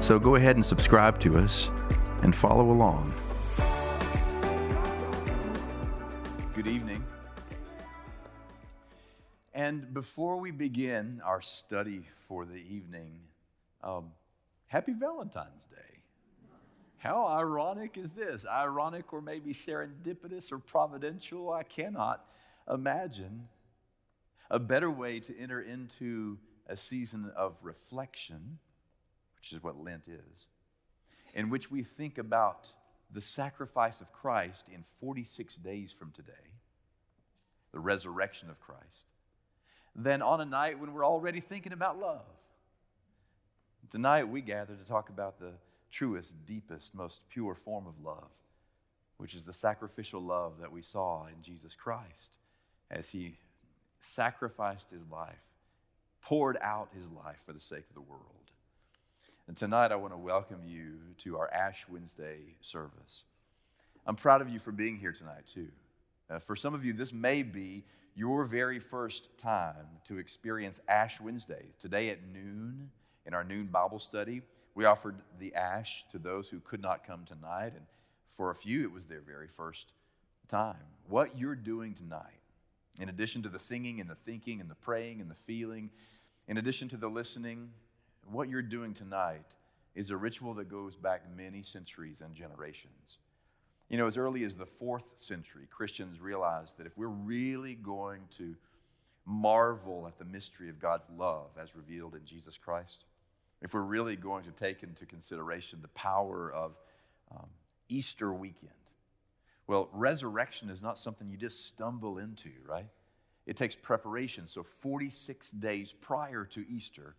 So go ahead and subscribe to us and follow along. Good evening. And before we begin our study for the evening, um, happy Valentine's Day. How ironic is this? Ironic or maybe serendipitous or providential? I cannot imagine a better way to enter into a season of reflection, which is what Lent is, in which we think about the sacrifice of Christ in 46 days from today, the resurrection of Christ, than on a night when we're already thinking about love. Tonight we gather to talk about the truest, deepest, most pure form of love, which is the sacrificial love that we saw in Jesus Christ as he sacrificed his life, poured out his life for the sake of the world. And tonight I want to welcome you to our Ash Wednesday service. I'm proud of you for being here tonight, too. Uh, for some of you, this may be your very first time to experience Ash Wednesday. Today at noon, in our noon Bible study, we offered the ash to those who could not come tonight, and for a few, it was their very first time. What you're doing tonight, in addition to the singing and the thinking and the praying and the feeling, in addition to the listening, what you're doing tonight is a ritual that goes back many centuries and generations. You know, as early as the fourth century, Christians realized that if we're really going to marvel at the mystery of God's love as revealed in Jesus Christ, if we're really going to take into consideration the power of um, Easter weekend. Well, resurrection is not something you just stumble into, right? It takes preparation. So, 46 days prior to Easter,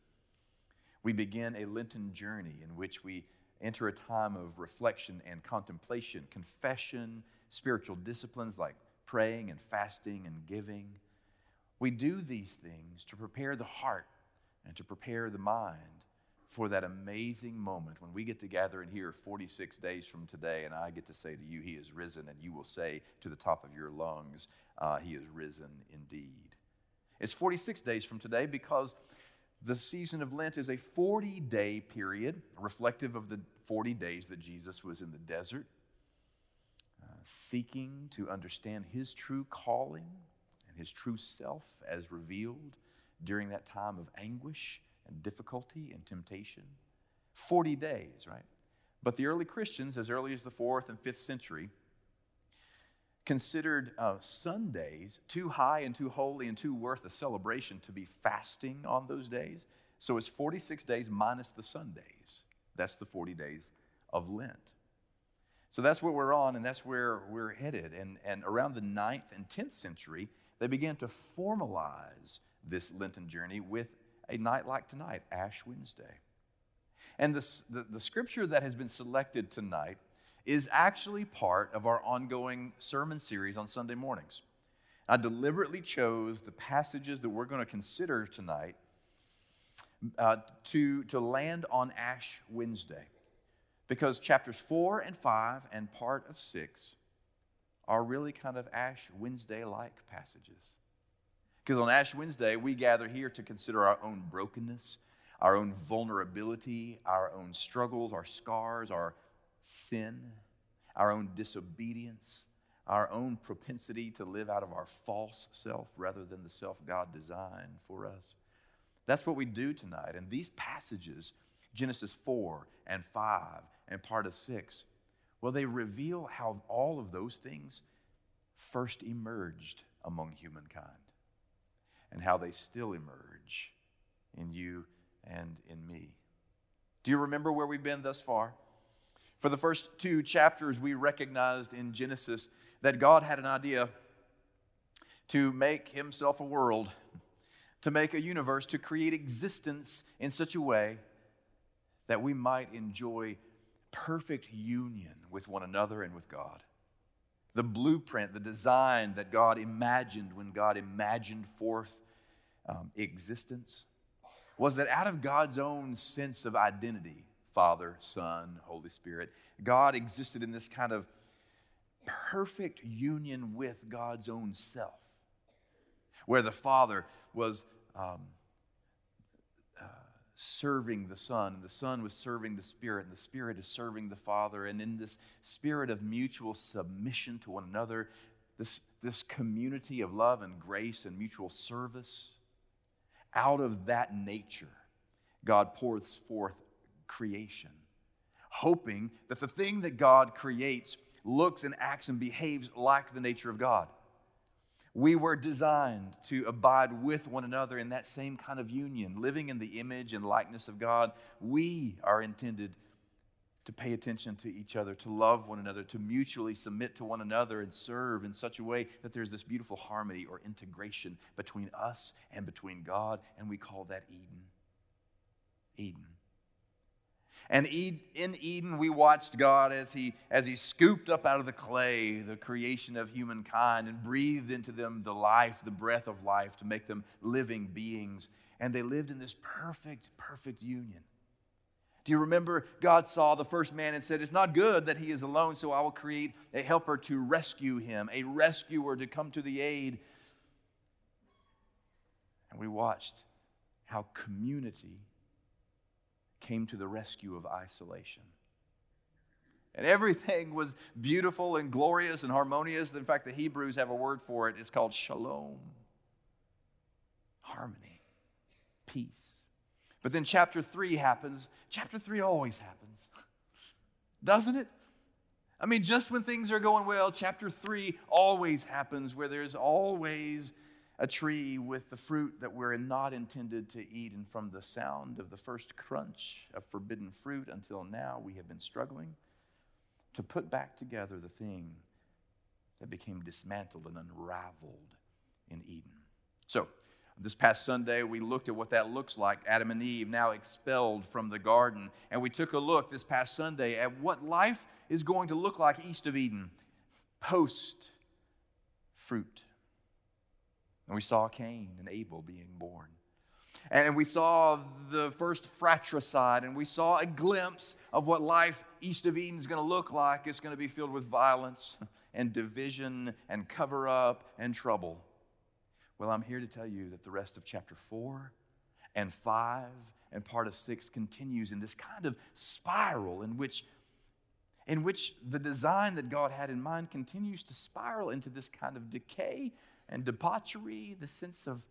we begin a Lenten journey in which we enter a time of reflection and contemplation, confession, spiritual disciplines like praying and fasting and giving. We do these things to prepare the heart and to prepare the mind for that amazing moment when we get to gather in here 46 days from today, and I get to say to you, He is risen, and you will say to the top of your lungs, uh, He is risen indeed. It's 46 days from today because the season of Lent is a 40 day period reflective of the 40 days that Jesus was in the desert, uh, seeking to understand His true calling and His true self as revealed during that time of anguish and difficulty and temptation. 40 days, right? But the early Christians, as early as the fourth and fifth century, considered uh, Sundays too high and too holy and too worth a celebration to be fasting on those days. So it's 46 days minus the Sundays. That's the 40 days of Lent. So that's what we're on, and that's where we're headed. And, and around the 9th and 10th century, they began to formalize this Lenten journey with a night like tonight, Ash Wednesday. And the, the scripture that has been selected tonight is actually part of our ongoing sermon series on Sunday mornings. I deliberately chose the passages that we're going to consider tonight uh, to, to land on Ash Wednesday because chapters 4 and 5 and part of 6 are really kind of Ash Wednesday like passages. Because on Ash Wednesday, we gather here to consider our own brokenness, our own vulnerability, our own struggles, our scars, our sin, our own disobedience, our own propensity to live out of our false self rather than the self God designed for us. That's what we do tonight. And these passages, Genesis 4 and 5 and part of 6, well, they reveal how all of those things first emerged among humankind and how they still emerge in you and in me. Do you remember where we've been thus far? For the first two chapters, we recognized in Genesis that God had an idea to make himself a world, to make a universe, to create existence in such a way that we might enjoy perfect union with one another and with God. The blueprint, the design that God imagined when God imagined forth um, existence was that out of God's own sense of identity, Father, Son, Holy Spirit, God existed in this kind of perfect union with God's own self, where the Father was um, uh, serving the Son, and the Son was serving the Spirit, and the Spirit is serving the Father. And in this spirit of mutual submission to one another, this, this community of love and grace and mutual service, out of that nature, God pours forth creation, hoping that the thing that God creates looks and acts and behaves like the nature of God. We were designed to abide with one another in that same kind of union, living in the image and likeness of God. We are intended to pay attention to each other, to love one another, to mutually submit to one another and serve in such a way that there's this beautiful harmony or integration between us and between God, and we call that Eden. Eden. And in Eden, we watched God as he, as he scooped up out of the clay the creation of humankind and breathed into them the life, the breath of life to make them living beings. And they lived in this perfect, perfect union. Do you remember God saw the first man and said, It's not good that he is alone, so I will create a helper to rescue him, a rescuer to come to the aid. And we watched how community came to the rescue of isolation. And everything was beautiful and glorious and harmonious. In fact, the Hebrews have a word for it. It's called shalom harmony, peace. But then chapter 3 happens. Chapter 3 always happens, doesn't it? I mean, just when things are going well, chapter 3 always happens where there's always a tree with the fruit that we're not intended to eat. And from the sound of the first crunch of forbidden fruit until now, we have been struggling to put back together the thing that became dismantled and unraveled in Eden. So, this past Sunday, we looked at what that looks like Adam and Eve now expelled from the garden. And we took a look this past Sunday at what life is going to look like east of Eden post fruit. And we saw Cain and Abel being born. And we saw the first fratricide, and we saw a glimpse of what life east of Eden is going to look like. It's going to be filled with violence and division and cover up and trouble. Well, I'm here to tell you that the rest of chapter 4 and 5 and part of 6 continues in this kind of spiral in which in which the design that God had in mind continues to spiral into this kind of decay and debauchery, the sense of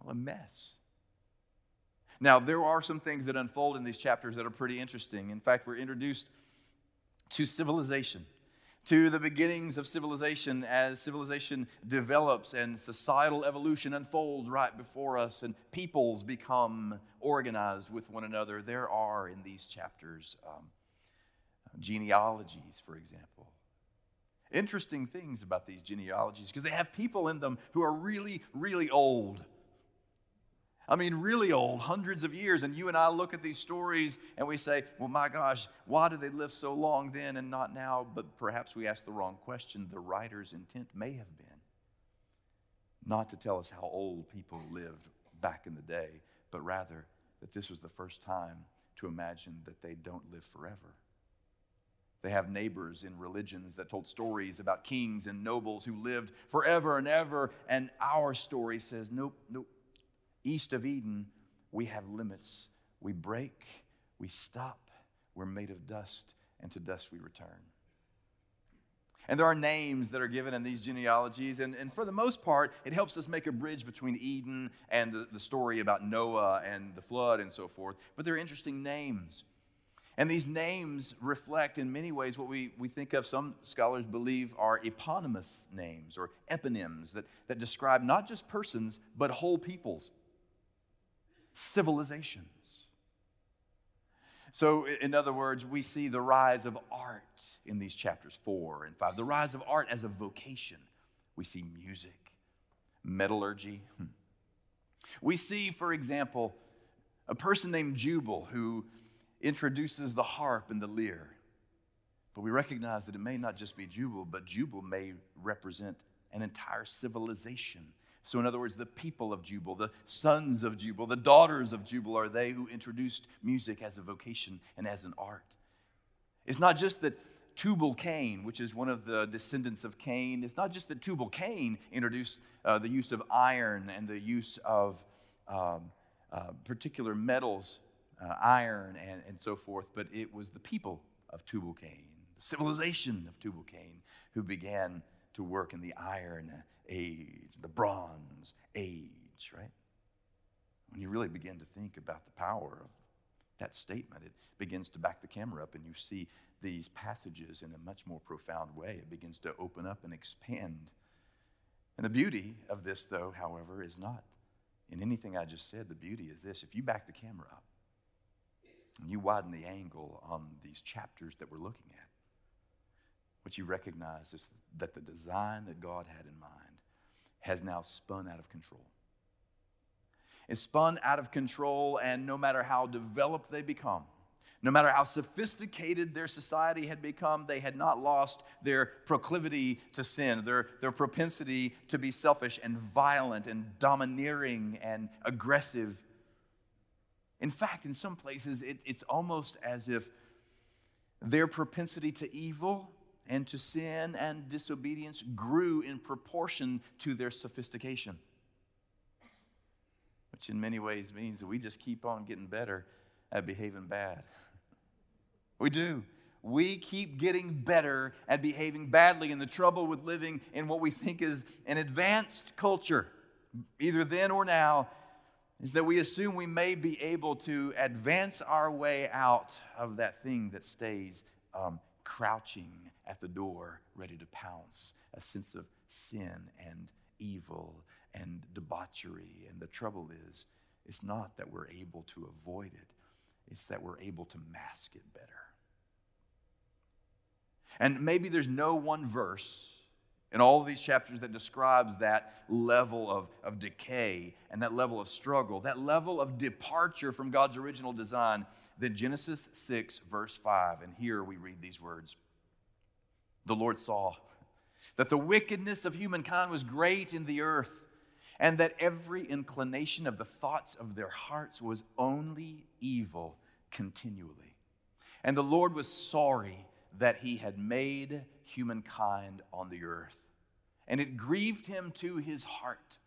well, a mess. Now, there are some things that unfold in these chapters that are pretty interesting. In fact, we're introduced to civilization, to the beginnings of civilization as civilization develops and societal evolution unfolds right before us and peoples become organized with one another. There are in these chapters um, genealogies, for example, interesting things about these genealogies because they have people in them who are really, really old. I mean, really old, hundreds of years. And you and I look at these stories and we say, well, my gosh, why did they live so long then and not now? But perhaps we ask the wrong question. The writer's intent may have been not to tell us how old people lived back in the day, but rather that this was the first time to imagine that they don't live forever. They have neighbors in religions that told stories about kings and nobles who lived forever and ever. And our story says, nope, nope. East of Eden, we have limits. We break, we stop, we're made of dust, and to dust we return. And there are names that are given in these genealogies, and, and for the most part, it helps us make a bridge between Eden and the, the story about Noah and the flood and so forth. But they're interesting names. And these names reflect, in many ways, what we, we think of, some scholars believe, are eponymous names or eponyms that, that describe not just persons, but whole peoples, civilizations. So, in other words, we see the rise of art in these chapters four and five, the rise of art as a vocation. We see music, metallurgy. Hmm. We see, for example, a person named Jubal who introduces the harp and the lyre. But we recognize that it may not just be Jubal, but Jubal may represent an entire civilization. So, in other words, the people of Jubal, the sons of Jubal, the daughters of Jubal are they who introduced music as a vocation and as an art. It's not just that Tubal Cain, which is one of the descendants of Cain, it's not just that Tubal Cain introduced uh, the use of iron and the use of um, uh, particular metals, uh, iron and, and so forth, but it was the people of Tubal Cain, the civilization of Tubal Cain, who began to work in the iron age, the bronze age, right? When you really begin to think about the power of that statement, it begins to back the camera up and you see these passages in a much more profound way. It begins to open up and expand. And the beauty of this, though, however, is not in anything I just said. The beauty is this if you back the camera up and you widen the angle on these chapters that we're looking at, what you recognize is that the design that God had in mind has now spun out of control. It's spun out of control, and no matter how developed they become, no matter how sophisticated their society had become, they had not lost their proclivity to sin, their, their propensity to be selfish and violent and domineering and aggressive. In fact, in some places, it, it's almost as if their propensity to evil and to sin and disobedience grew in proportion to their sophistication. Which in many ways means that we just keep on getting better at behaving bad. We do. We keep getting better at behaving badly. And the trouble with living in what we think is an advanced culture, either then or now, is that we assume we may be able to advance our way out of that thing that stays um, crouching at the door, ready to pounce, a sense of sin and evil and debauchery. And the trouble is, it's not that we're able to avoid it, it's that we're able to mask it better. And maybe there's no one verse in all of these chapters that describes that level of, of decay and that level of struggle, that level of departure from God's original design then Genesis 6, verse 5. And here we read these words The Lord saw that the wickedness of humankind was great in the earth, and that every inclination of the thoughts of their hearts was only evil continually. And the Lord was sorry that he had made humankind on the earth. And it grieved him to his heart.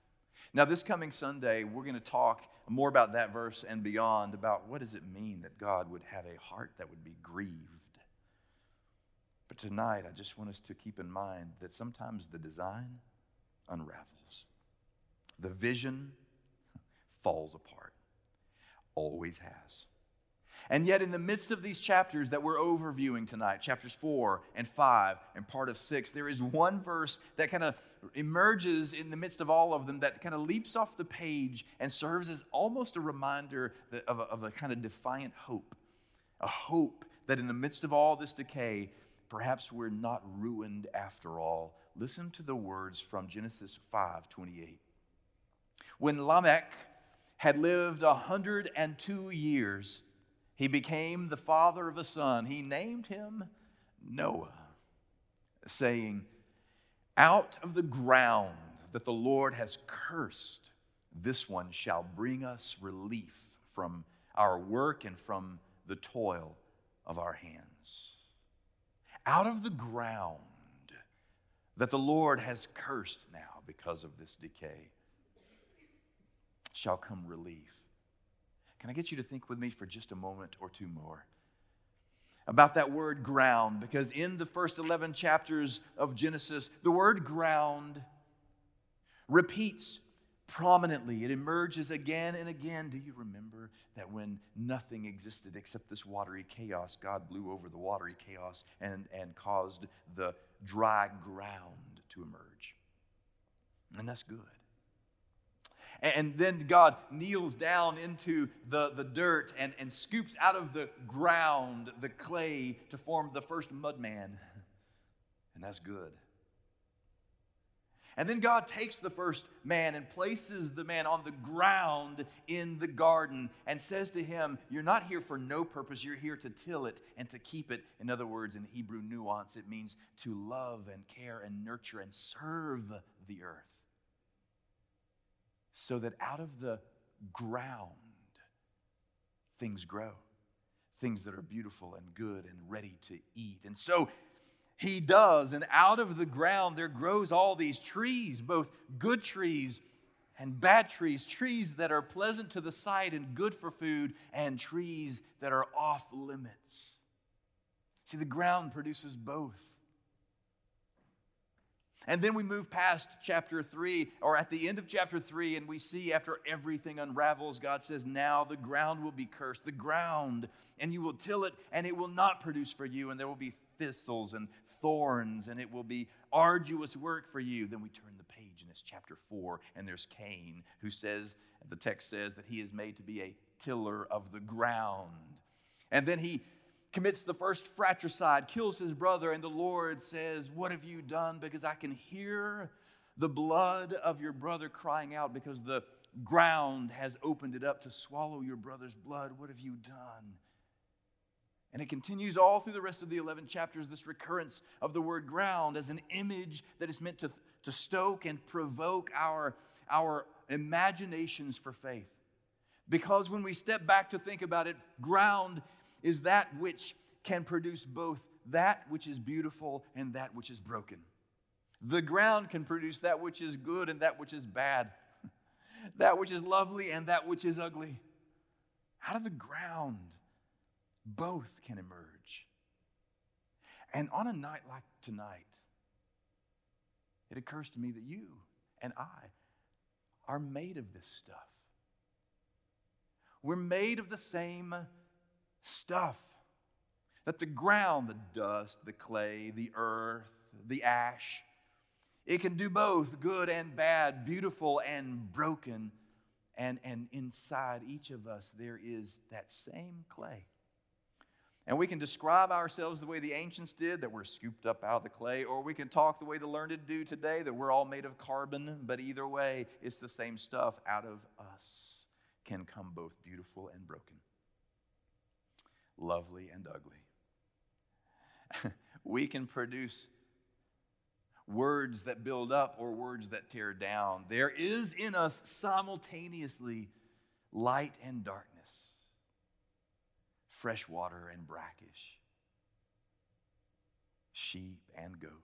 Now, this coming Sunday, we're going to talk more about that verse and beyond about what does it mean that God would have a heart that would be grieved. But tonight, I just want us to keep in mind that sometimes the design unravels, the vision falls apart, always has. And yet, in the midst of these chapters that we're overviewing tonight, chapters four and five and part of six, there is one verse that kind of emerges in the midst of all of them that kind of leaps off the page and serves as almost a reminder of a, of a kind of defiant hope. A hope that in the midst of all this decay, perhaps we're not ruined after all. Listen to the words from Genesis 5 28. When Lamech had lived a 102 years, he became the father of a son. He named him Noah, saying, Out of the ground that the Lord has cursed, this one shall bring us relief from our work and from the toil of our hands. Out of the ground that the Lord has cursed now because of this decay shall come relief. Can I get you to think with me for just a moment or two more? About that word ground, because in the first 11 chapters of Genesis, the word ground repeats prominently. It emerges again and again. Do you remember that when nothing existed except this watery chaos, God blew over the watery chaos and, and caused the dry ground to emerge? And that's good. And then God kneels down into the, the dirt and, and scoops out of the ground the clay to form the first mud man. And that's good. And then God takes the first man and places the man on the ground in the garden and says to him, You're not here for no purpose, you're here to till it and to keep it. In other words, in Hebrew nuance, it means to love and care and nurture and serve the earth. So that out of the ground, things grow, things that are beautiful and good and ready to eat. And so, he does. And out of the ground there grows all these trees, both good trees and bad trees, trees that are pleasant to the sight and good for food, and trees that are off limits. See, the ground produces both. And then we move past chapter 3, or at the end of chapter 3, and we see after everything unravels, God says, Now the ground will be cursed, the ground, and you will till it, and it will not produce for you, and there will be thistles and thorns, and it will be arduous work for you. Then we turn the page, and it's chapter 4, and there's Cain, who says, the text says that he is made to be a tiller of the ground. And then he commits the first fratricide, kills his brother, and the Lord says, What have you done? Because I can hear the blood of your brother crying out because the ground has opened it up to swallow your brother's blood. What have you done? And it continues all through the rest of the 11 chapters, this recurrence of the word ground as an image that is meant to, to stoke and provoke our, our imaginations for faith. Because when we step back to think about it, ground is that which can produce both that which is beautiful and that which is broken. The ground can produce that which is good and that which is bad, that which is lovely and that which is ugly. Out of the ground, both can emerge. And on a night like tonight, it occurs to me that you and I are made of this stuff. We're made of the same stuff. That the ground, the dust, the clay, the earth, the ash, it can do both good and bad, beautiful and broken. And, and inside each of us, there is that same clay. And we can describe ourselves the way the ancients did, that we're scooped up out of the clay, or we can talk the way the learned do today, that we're all made of carbon. But either way, it's the same stuff. Out of us can come both beautiful and broken lovely and ugly. we can produce words that build up or words that tear down. There is in us simultaneously light and darkness, fresh water and brackish, sheep and goat.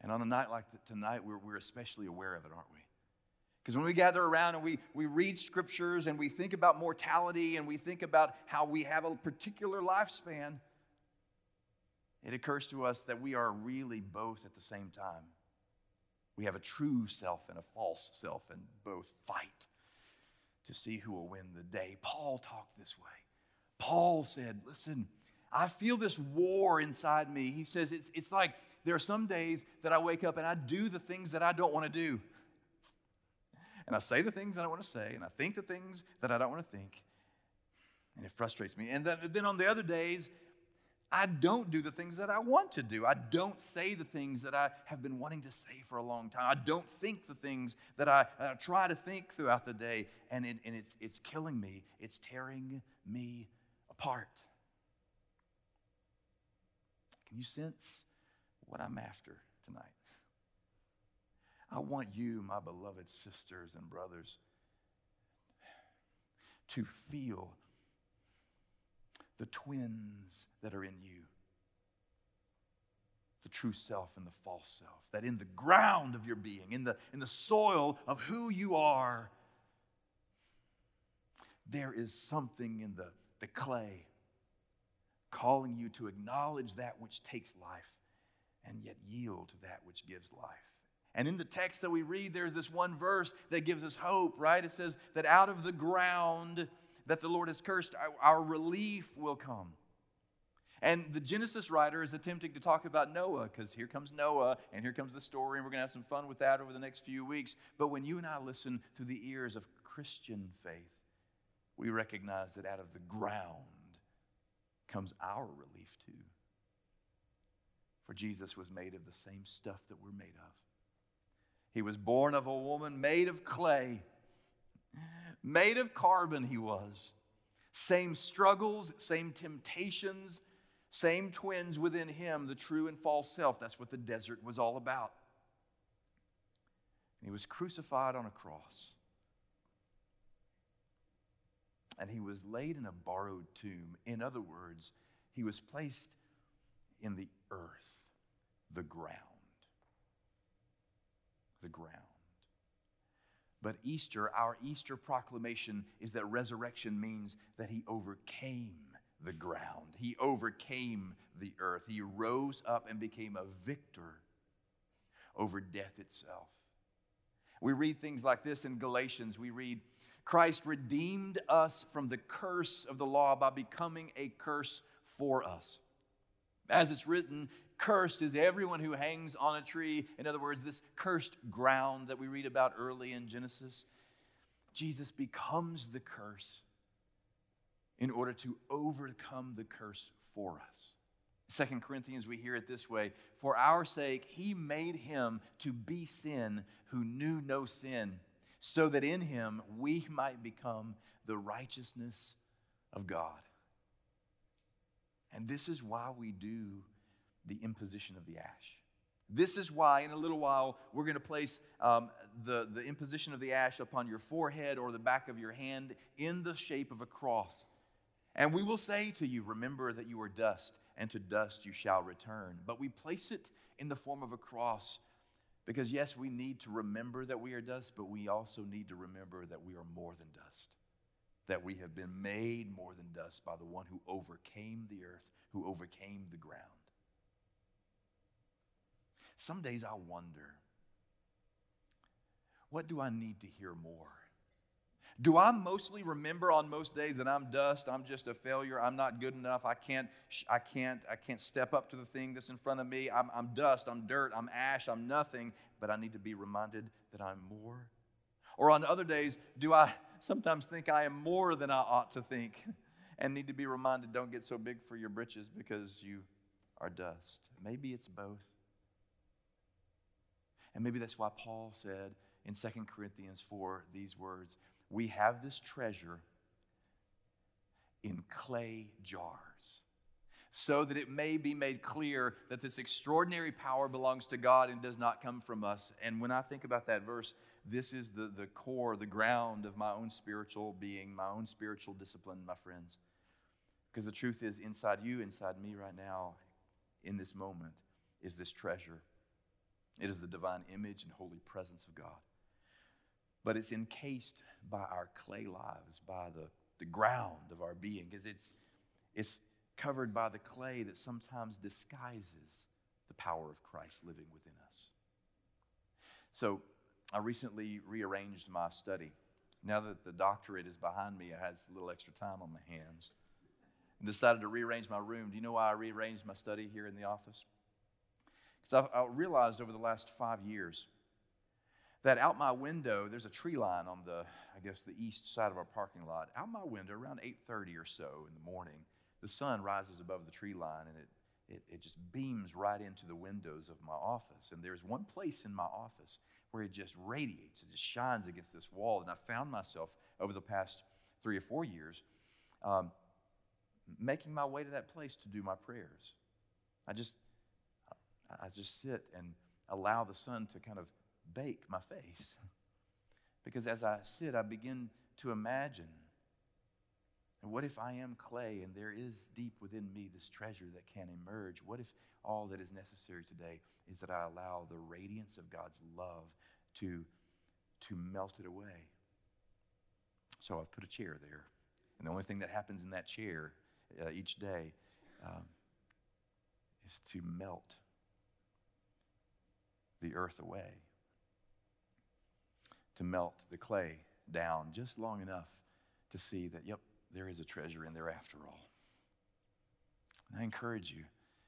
And on a night like tonight, we're, we're especially aware of it, aren't we? Because when we gather around and we, we read scriptures and we think about mortality and we think about how we have a particular lifespan, it occurs to us that we are really both at the same time. We have a true self and a false self, and both fight to see who will win the day. Paul talked this way. Paul said, Listen, I feel this war inside me. He says, It's, it's like there are some days that I wake up and I do the things that I don't want to do and I say the things that I want to say, and I think the things that I don't want to think, and it frustrates me. And then, on the other days, I don't do the things that I want to do. I don't say the things that I have been wanting to say for a long time. I don't think the things that I try to think throughout the day, and, it, and it's, it's killing me. It's tearing me apart. Can you sense what I'm after tonight? I want you, my beloved sisters and brothers, to feel the twins that are in you the true self and the false self, that in the ground of your being, in the, in the soil of who you are, there is something in the, the clay calling you to acknowledge that which takes life and yet yield to that which gives life. And in the text that we read, there's this one verse that gives us hope, right? It says that out of the ground that the Lord has cursed, our relief will come. And the Genesis writer is attempting to talk about Noah because here comes Noah and here comes the story, and we're going to have some fun with that over the next few weeks. But when you and I listen through the ears of Christian faith, we recognize that out of the ground comes our relief too. For Jesus was made of the same stuff that we're made of He was born of a woman made of clay, made of carbon, he was. Same struggles, same temptations, same twins within him, the true and false self. That's what the desert was all about. And he was crucified on a cross. And he was laid in a borrowed tomb. In other words, he was placed in the earth, the ground. The ground. But Easter, our Easter proclamation is that resurrection means that he overcame the ground. He overcame the earth. He rose up and became a victor over death itself. We read things like this in Galatians. We read, Christ redeemed us from the curse of the law by becoming a curse for us. As it's written, cursed is everyone who hangs on a tree. In other words, this cursed ground that we read about early in Genesis. Jesus becomes the curse in order to overcome the curse for us. Second Corinthians, we hear it this way For our sake, he made him to be sin who knew no sin, so that in him we might become the righteousness of God. And this is why we do the imposition of the ash. This is why, in a little while, we're going to place um, the, the imposition of the ash upon your forehead or the back of your hand in the shape of a cross. And we will say to you, Remember that you are dust, and to dust you shall return. But we place it in the form of a cross because, yes, we need to remember that we are dust, but we also need to remember that we are more than dust that we have been made more than dust by the one who overcame the earth, who overcame the ground. Some days I wonder what do I need to hear more? Do I mostly remember on most days that I'm dust, I'm just a failure, I'm not good enough, I can't, I can't, I can't step up to the thing that's in front of me, I'm, I'm dust, I'm dirt, I'm ash, I'm nothing, but I need to be reminded that I'm more? Or on other days, do I sometimes think I am more than I ought to think and need to be reminded don't get so big for your britches because you are dust. Maybe it's both. And maybe that's why Paul said in 2 Corinthians 4 these words We have this treasure in clay jars, so that it may be made clear that this extraordinary power belongs to God and does not come from us. And when I think about that verse, this is the, the core, the ground of my own spiritual being, my own spiritual discipline, my friends. Because the truth is, inside you, inside me right now, in this moment, is this treasure. It is the divine image and holy presence of God. But it's encased by our clay lives, by the, the ground of our being, because it's, it's covered by the clay that sometimes disguises the power of Christ living within us. So, I recently rearranged my study. Now that the doctorate is behind me, I had a little extra time on my hands and decided to rearrange my room. Do you know why I rearranged my study here in the office? Because I, I realized over the last five years that out my window, there's a tree line on the, I guess, the east side of our parking lot. Out my window, around 8.30 or so in the morning, the sun rises above the tree line and it, it, it just beams right into the windows of my office. And there's one place in my office where it just radiates, it just shines against this wall. And I found myself over the past three or four years um, making my way to that place to do my prayers. I just, I just sit and allow the sun to kind of bake my face. Because as I sit, I begin to imagine what if I am clay and there is deep within me this treasure that can emerge? What if all that is necessary today is that I allow the radiance of God's love to, to melt it away. So I've put a chair there. And the only thing that happens in that chair uh, each day um, is to melt the earth away, to melt the clay down just long enough to see that, yep, there is a treasure in there after all. And I encourage you,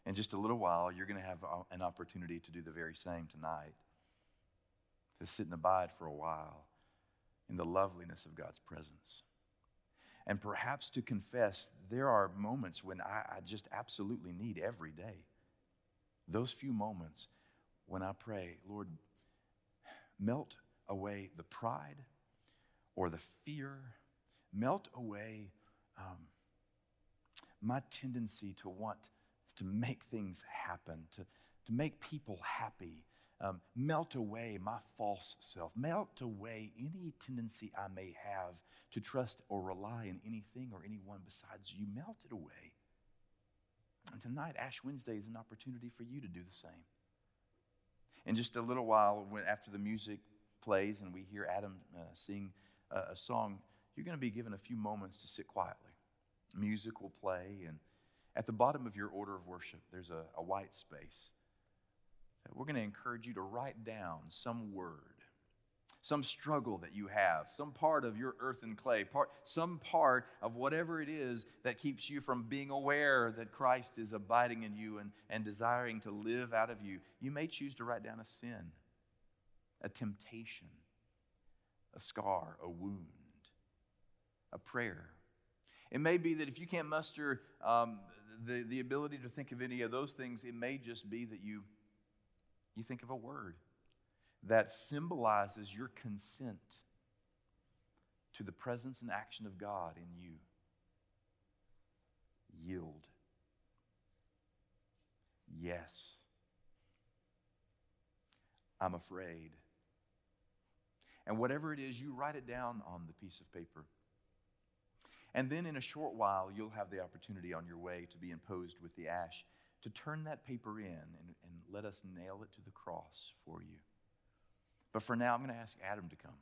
in just a little while, you're going to have uh, an opportunity to do the very same tonight to sit and abide for a while in the loveliness of God's presence. And perhaps to confess, there are moments when I, I, just absolutely need every day. Those few moments when I pray, Lord, Melt away the pride or the fear. Melt away um, my tendency to want to make things happen, to, to make people happy. Um, melt away my false self. Melt away any tendency I may have to trust or rely on anything or anyone besides you. Melt it away. And tonight, Ash Wednesday is an opportunity for you to do the same. In just a little while, when, after the music plays and we hear Adam uh, sing uh, a song, you're going to be given a few moments to sit quietly. Music will play, and at the bottom of your order of worship, there's a, a white space. We're going to encourage you to write down some word some struggle that you have, some part of your earthen clay, part, some part of whatever it is that keeps you from being aware that Christ is abiding in you and, and desiring to live out of you. You may choose to write down a sin, a temptation, a scar, a wound, a prayer. It may be that if you can't muster um, the, the ability to think of any of those things, it may just be that you, you think of a word that symbolizes your consent to the presence and action of God in you. Yield. Yes. I'm afraid. And whatever it is, you write it down on the piece of paper. And then in a short while, you'll have the opportunity on your way to be imposed with the ash to turn that paper in and, and let us nail it to the cross for you. But for now, I'm going to ask Adam to come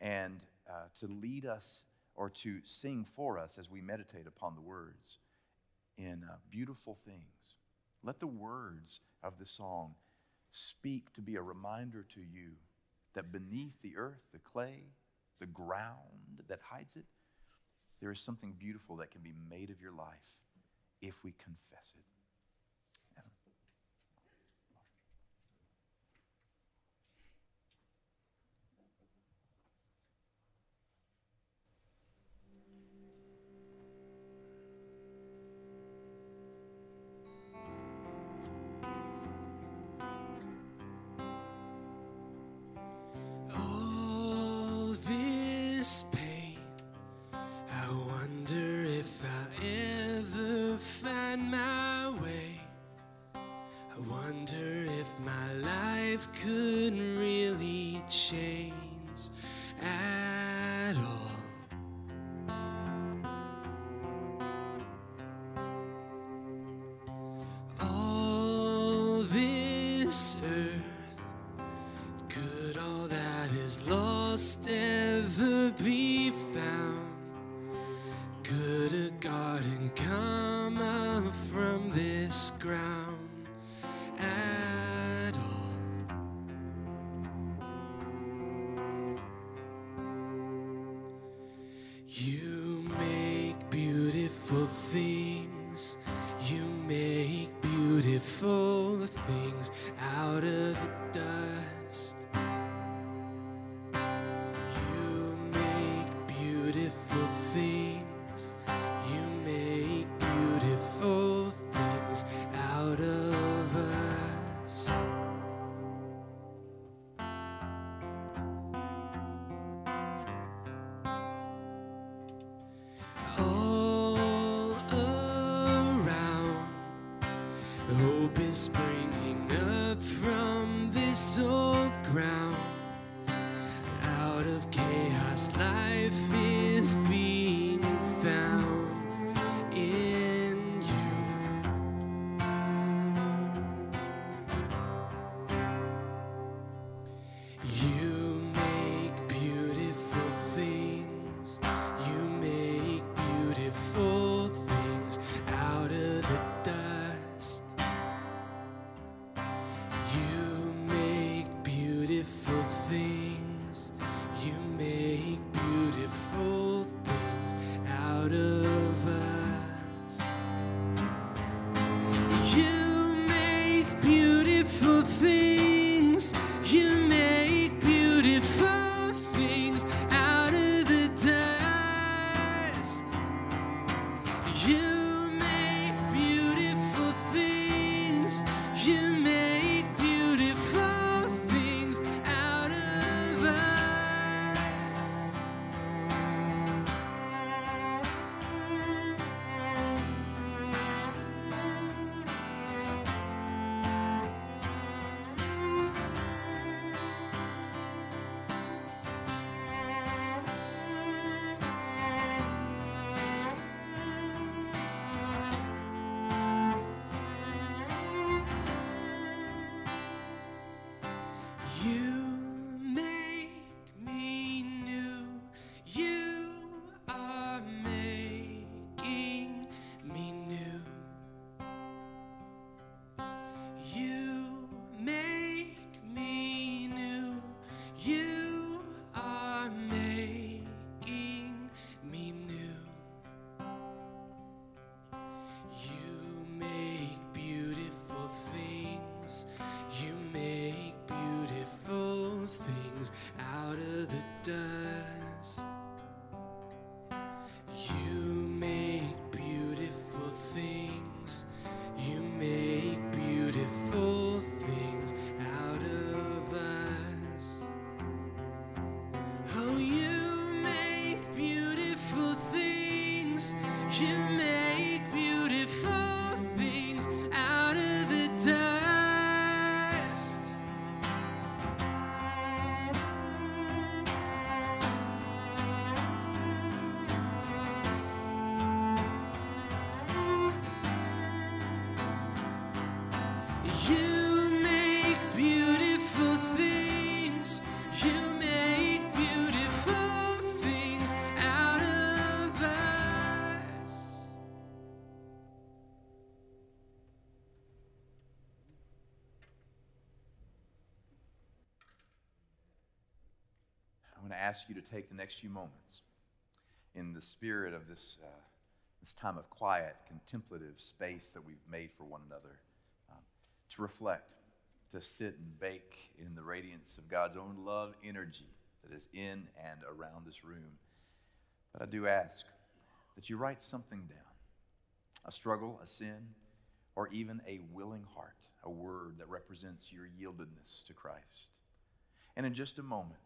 and uh, to lead us or to sing for us as we meditate upon the words in uh, beautiful things. Let the words of the song speak to be a reminder to you that beneath the earth, the clay, the ground that hides it, there is something beautiful that can be made of your life if we confess it. You make beautiful. things out ask you to take the next few moments in the spirit of this, uh, this time of quiet, contemplative space that we've made for one another um, to reflect, to sit and bake in the radiance of God's own love energy that is in and around this room. But I do ask that you write something down a struggle, a sin, or even a willing heart, a word that represents your yieldedness to Christ. And in just a moment,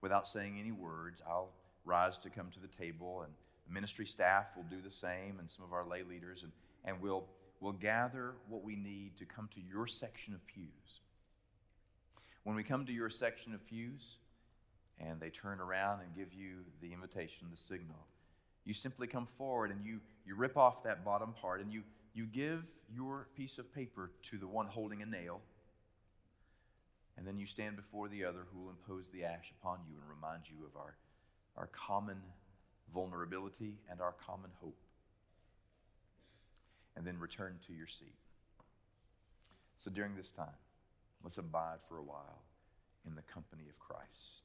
without saying any words, I'll rise to come to the table, and the ministry staff will do the same, and some of our lay leaders, and, and we'll, we'll gather what we need to come to your section of pews. When we come to your section of pews, and they turn around and give you the invitation, the signal, you simply come forward and you, you rip off that bottom part and you, you give your piece of paper to the one holding a nail and then you stand before the other who will impose the ash upon you and remind you of our, our common vulnerability and our common hope. And then return to your seat. So during this time, let's abide for a while in the company of Christ.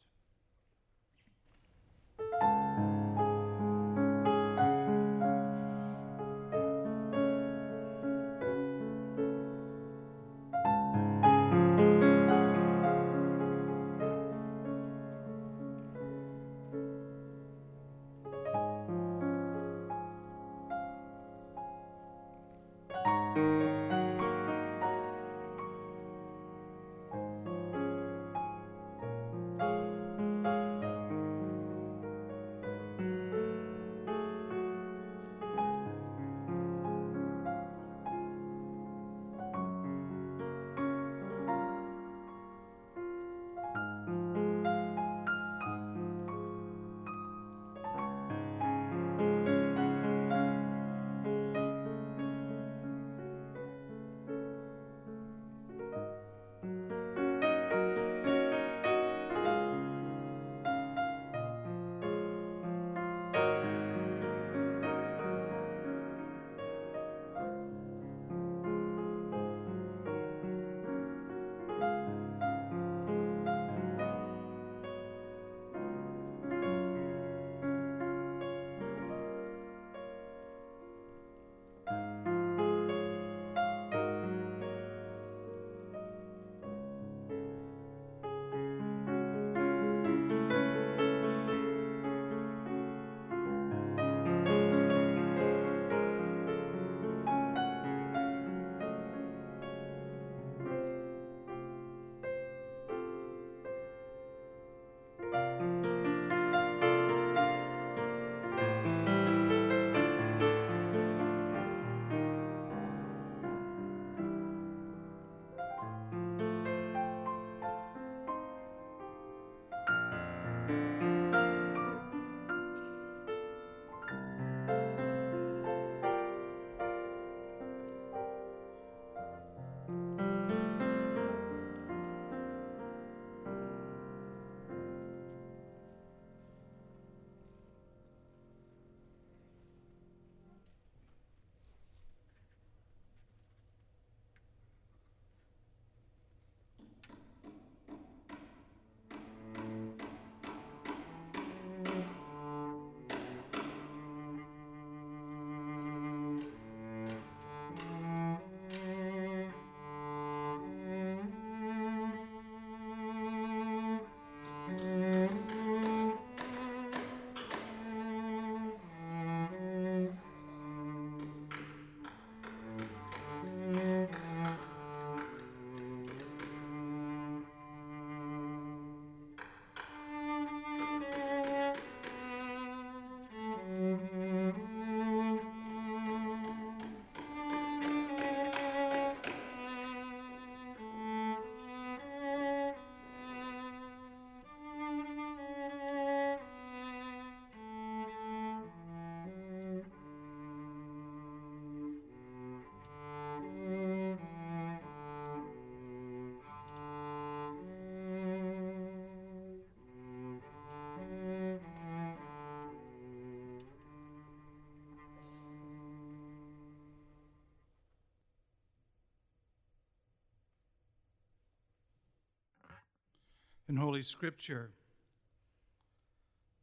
In Holy Scripture,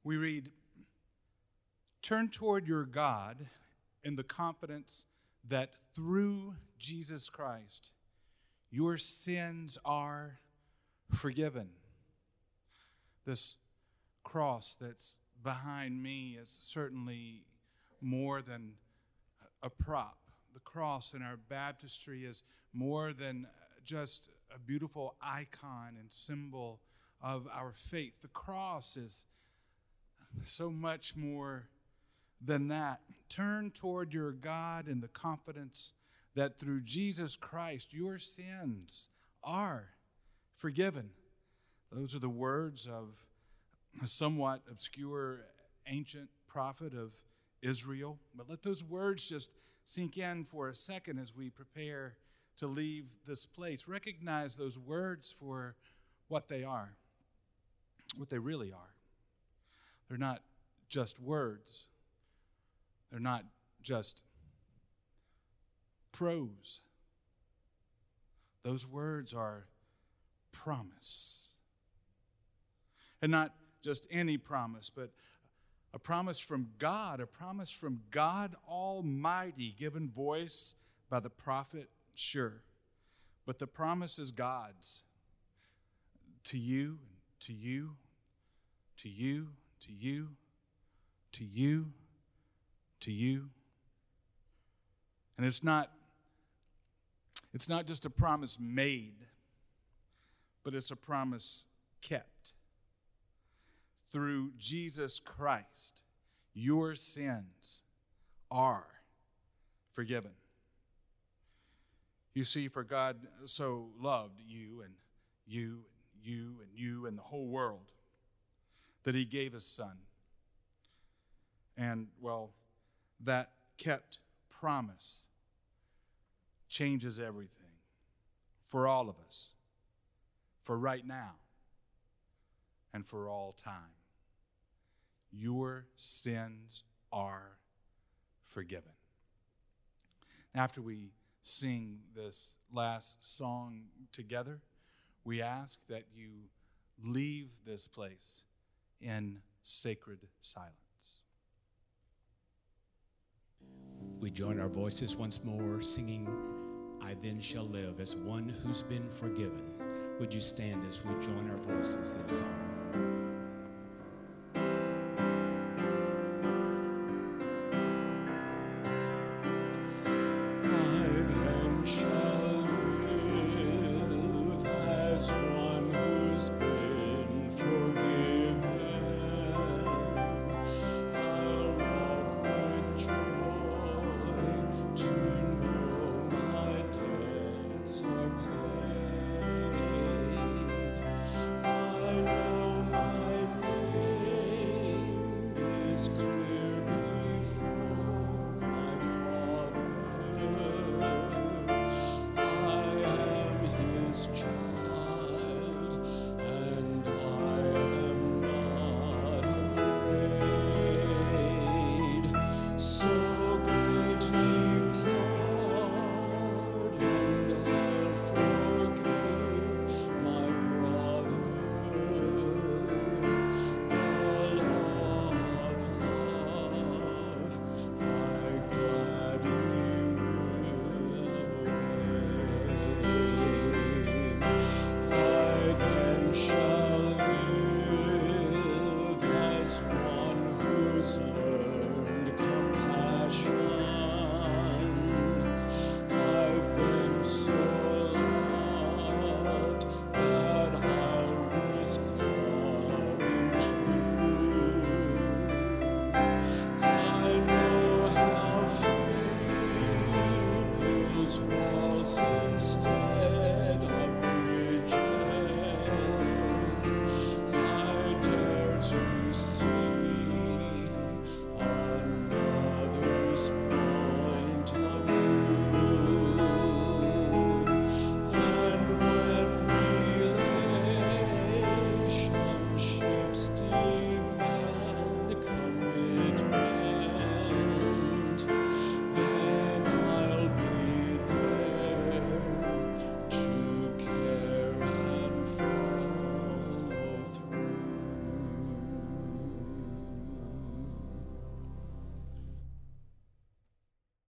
we read, Turn toward your God in the confidence that through Jesus Christ, your sins are forgiven. This cross that's behind me is certainly more than a prop. The cross in our baptistry is more than just a beautiful icon and symbol of our faith. The cross is so much more than that. Turn toward your God in the confidence that through Jesus Christ your sins are forgiven. Those are the words of a somewhat obscure ancient prophet of Israel. But let those words just sink in for a second as we prepare to leave this place. Recognize those words for what they are, what they really are. They're not just words, they're not just prose. Those words are promise. And not just any promise, but a promise from God, a promise from God Almighty, given voice by the prophet, sure. But the promise is God's to you, to you, to you, to you, to you, to you. And it's not it's not just a promise made, but it's a promise kept. Through Jesus Christ, your sins are forgiven. You see, for God so loved you and you you and you and the whole world that he gave his son. And, well, that kept promise changes everything for all of us, for right now, and for all time. Your sins are forgiven. After we sing this last song together, we ask that you leave this place in sacred silence. We join our voices once more, singing, I then shall live as one who's been forgiven. Would you stand as we join our voices in song?